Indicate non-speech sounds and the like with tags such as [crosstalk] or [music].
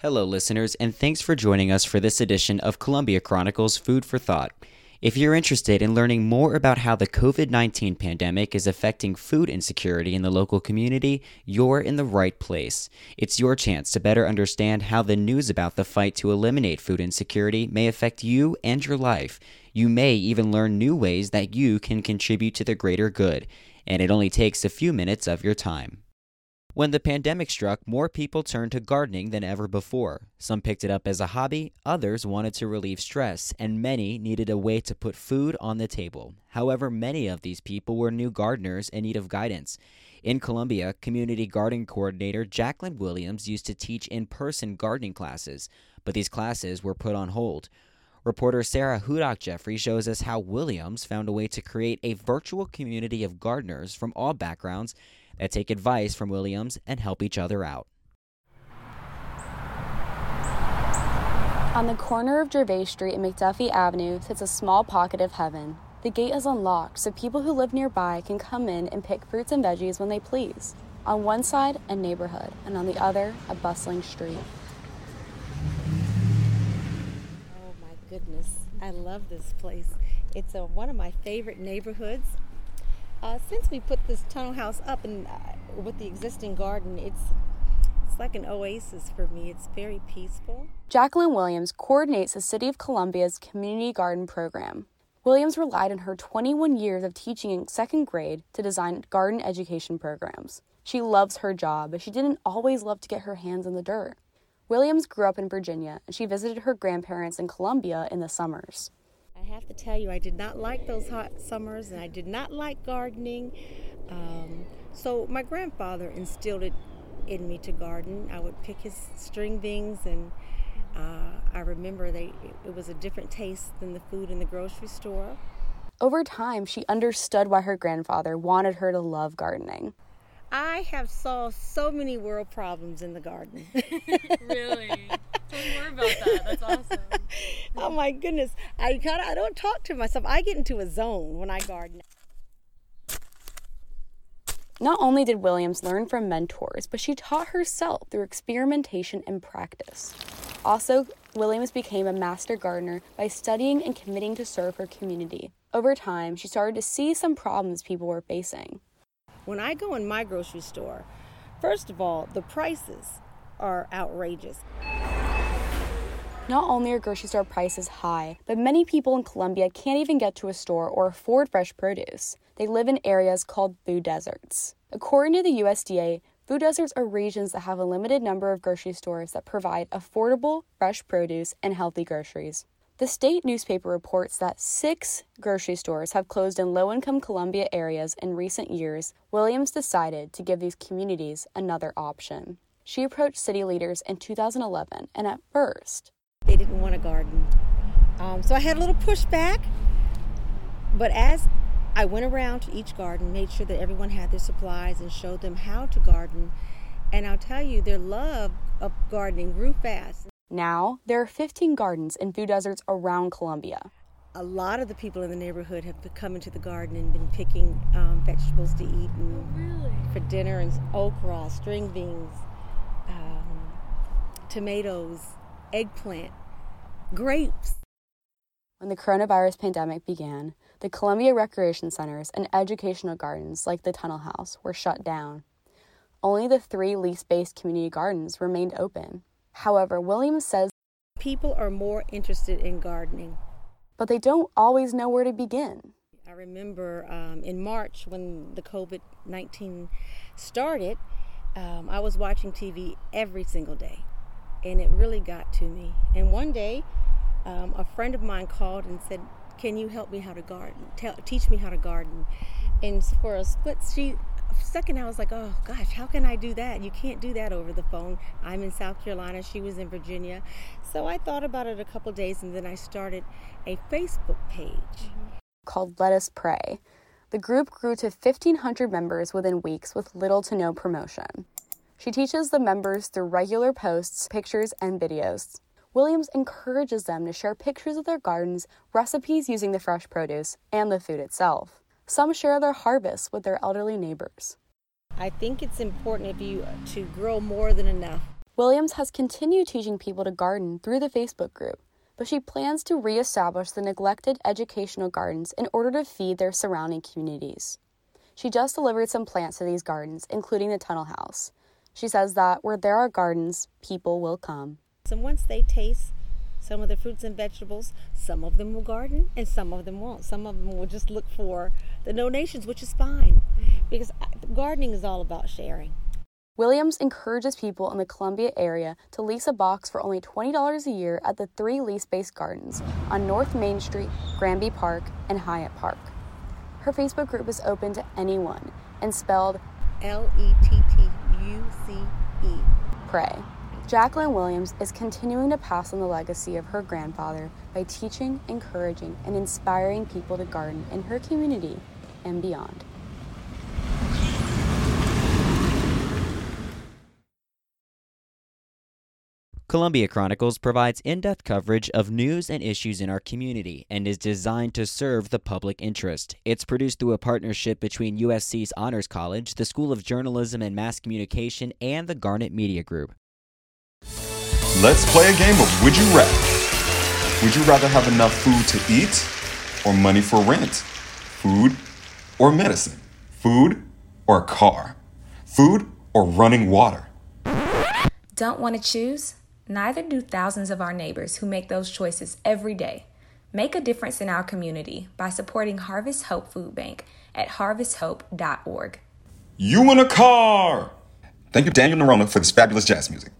Hello, listeners, and thanks for joining us for this edition of Columbia Chronicles Food for Thought. If you're interested in learning more about how the COVID 19 pandemic is affecting food insecurity in the local community, you're in the right place. It's your chance to better understand how the news about the fight to eliminate food insecurity may affect you and your life. You may even learn new ways that you can contribute to the greater good, and it only takes a few minutes of your time. When the pandemic struck, more people turned to gardening than ever before. Some picked it up as a hobby, others wanted to relieve stress, and many needed a way to put food on the table. However, many of these people were new gardeners in need of guidance. In Columbia, community gardening coordinator Jacqueline Williams used to teach in person gardening classes, but these classes were put on hold. Reporter Sarah Hudock Jeffrey shows us how Williams found a way to create a virtual community of gardeners from all backgrounds that take advice from Williams and help each other out. On the corner of Gervais Street and McDuffie Avenue sits a small pocket of heaven. The gate is unlocked so people who live nearby can come in and pick fruits and veggies when they please. On one side, a neighborhood, and on the other, a bustling street. Oh my goodness, I love this place. It's a, one of my favorite neighborhoods. Uh, since we put this tunnel house up and uh, with the existing garden, it's it's like an oasis for me. It's very peaceful. Jacqueline Williams coordinates the City of Columbia's Community Garden Program. Williams relied on her 21 years of teaching in second grade to design garden education programs. She loves her job, but she didn't always love to get her hands in the dirt. Williams grew up in Virginia, and she visited her grandparents in Columbia in the summers. I have to tell you, I did not like those hot summers, and I did not like gardening. Um, so my grandfather instilled it in me to garden. I would pick his string beans, and uh, I remember they it was a different taste than the food in the grocery store. Over time, she understood why her grandfather wanted her to love gardening. I have solved so many world problems in the garden. [laughs] really? Tell me more about that. That's awesome. [laughs] oh my goodness. I kind of I don't talk to myself. I get into a zone when I garden. Not only did Williams learn from mentors, but she taught herself through experimentation and practice. Also, Williams became a master gardener by studying and committing to serve her community. Over time, she started to see some problems people were facing. When I go in my grocery store, first of all, the prices are outrageous. Not only are grocery store prices high, but many people in Columbia can't even get to a store or afford fresh produce. They live in areas called food deserts. According to the USDA, food deserts are regions that have a limited number of grocery stores that provide affordable, fresh produce and healthy groceries. The state newspaper reports that six grocery stores have closed in low income Columbia areas in recent years. Williams decided to give these communities another option. She approached city leaders in 2011, and at first, they didn't want a garden. Um, so I had a little pushback. But as I went around to each garden, made sure that everyone had their supplies and showed them how to garden. And I'll tell you, their love of gardening grew fast. Now, there are 15 gardens in food deserts around Columbia. A lot of the people in the neighborhood have come into the garden and been picking um, vegetables to eat and really? for dinner and okra, string beans, um, tomatoes, eggplant, grapes. When the coronavirus pandemic began, the Columbia Recreation Centers and educational gardens like the Tunnel House were shut down. Only the three lease based community gardens remained open. However, Williams says people are more interested in gardening, but they don't always know where to begin. I remember um, in March when the COVID 19 started, um, I was watching TV every single day and it really got to me. And one day, um, a friend of mine called and said, "Can you help me how to garden? Tell, teach me how to garden." And for a split she, second, I was like, "Oh gosh, how can I do that? You can't do that over the phone. I'm in South Carolina. She was in Virginia." So I thought about it a couple days, and then I started a Facebook page mm-hmm. called "Lettuce Pray." The group grew to 1,500 members within weeks with little to no promotion. She teaches the members through regular posts, pictures, and videos. Williams encourages them to share pictures of their gardens, recipes using the fresh produce, and the food itself. Some share their harvests with their elderly neighbors. I think it's important if you to grow more than enough. Williams has continued teaching people to garden through the Facebook group, but she plans to reestablish the neglected educational gardens in order to feed their surrounding communities. She just delivered some plants to these gardens, including the tunnel house. She says that where there are gardens, people will come. And once they taste some of the fruits and vegetables, some of them will garden and some of them won't. Some of them will just look for the donations, which is fine mm-hmm. because uh, gardening is all about sharing. Williams encourages people in the Columbia area to lease a box for only $20 a year at the three lease based gardens on North Main Street, Granby Park, and Hyatt Park. Her Facebook group is open to anyone and spelled L E T T U C E. Pray. Jacqueline Williams is continuing to pass on the legacy of her grandfather by teaching, encouraging, and inspiring people to garden in her community and beyond. Columbia Chronicles provides in depth coverage of news and issues in our community and is designed to serve the public interest. It's produced through a partnership between USC's Honors College, the School of Journalism and Mass Communication, and the Garnet Media Group. Let's play a game of Would You Rather. Would you rather have enough food to eat or money for rent? Food or medicine? Food or a car? Food or running water? Don't want to choose? Neither do thousands of our neighbors who make those choices every day. Make a difference in our community by supporting Harvest Hope Food Bank at harvesthope.org. You in a car! Thank you, Daniel Nerona, for this fabulous jazz music.